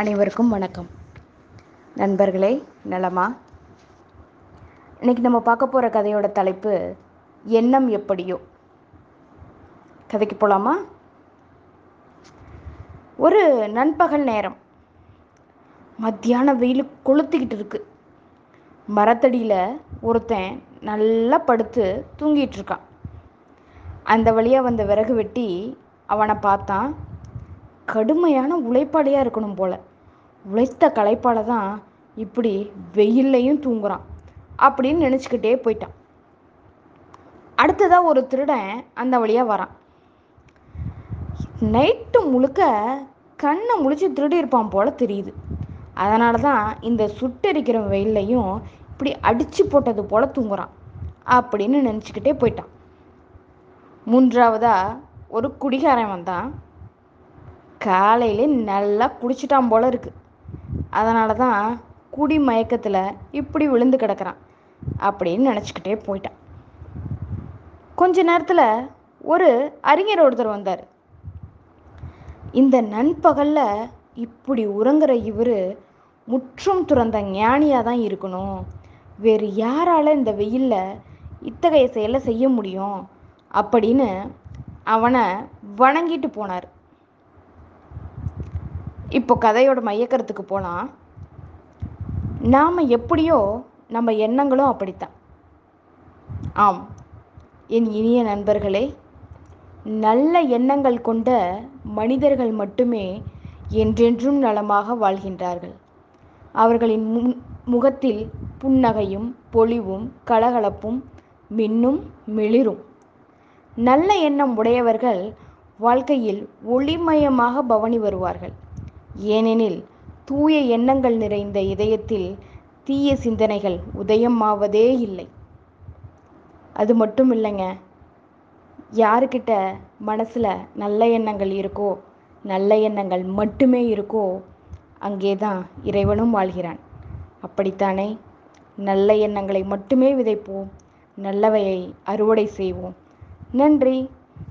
அனைவருக்கும் வணக்கம். நண்பர்களே நலமா? இன்னைக்கு நம்ம பார்க்க போகிற கதையோட தலைப்பு எண்ணம் எப்படியோ? கதைக்கு போகலாமா ஒரு நண்பகல் நேரம். மத்தியான வெயில் கொளுத்திக்கிட்டு இருக்கு. மரத்தடியில் ஒருத்தன் நல்லா படுத்து தூங்கிட்டு இருக்கான். அந்த வழியாக வந்த விறகு வெட்டி அவனை பார்த்தான். கடுமையான உழைப்பாளியாக இருக்கணும் போல. உழைத்த களைப்பால் தான் இப்படி வெயில்லையும் தூங்குறான் அப்படின்னு நினச்சிக்கிட்டே போயிட்டான். அடுத்ததாக ஒரு திருடன் அந்த வழியாக வரான். நைட்டு முழுக்க கண்ணை முழிச்சு திருடி இருப்பான் போல் தெரியுது. அதனால தான் இந்த சுட்டெரிக்கிற வெயில்லையும் இப்படி அடித்து போட்டது போல் தூங்குறான் அப்படின்னு நினச்சிக்கிட்டே போயிட்டான். மூன்றாவதாக ஒரு குடிகாரன் வந்தான். காலையிலே நல்லா குடிச்சிட்டான் போல இருக்குது அதனால தான் குடி மயக்கத்தில் இப்படி விழுந்து கிடக்கிறான் அப்படின்னு நினச்சிக்கிட்டே போயிட்டான். கொஞ்ச நேரத்தில் ஒரு அறிஞர் ஒருத்தர் வந்தார். இந்த நண்பகலில் இப்படி உறங்குற இவர் முற்றும் துறந்த ஞானியாக தான் இருக்கணும். வேறு யாரால இந்த வெயிலில் இத்தகைய செயலை செய்ய முடியும் அப்படின்னு அவனை வணங்கிட்டு போனார். இப்போ கதையோட மையக்கருத்துக்கு போனால் நாம் எப்படியோ நம்ம எண்ணங்களும் அப்படித்தான். ஆம் என் இனிய நண்பர்களே நல்ல எண்ணங்கள் கொண்ட மனிதர்கள் மட்டுமே என்றென்றும் நலமாக வாழ்கின்றார்கள். அவர்களின் முன் முகத்தில் புன்னகையும் பொலிவும் கலகலப்பும் மின்னும் மிளிரும். நல்ல எண்ணம் உடையவர்கள் வாழ்க்கையில் ஒளிமயமாக பவனி வருவார்கள். ஏனெனில் தூய எண்ணங்கள் நிறைந்த இதயத்தில் தீய சிந்தனைகள் உதயமாவதே இல்லை. அது மட்டும் இல்லைங்க யாருக்கிட்ட மனசில் நல்ல எண்ணங்கள் இருக்கோ நல்ல எண்ணங்கள் மட்டுமே இருக்கோ அங்கே தான் இறைவனும் வாழ்கிறான். அப்படித்தானே? நல்ல எண்ணங்களை மட்டுமே விதைப்போம் நல்லவையை அறுவடை செய்வோம். நன்றி.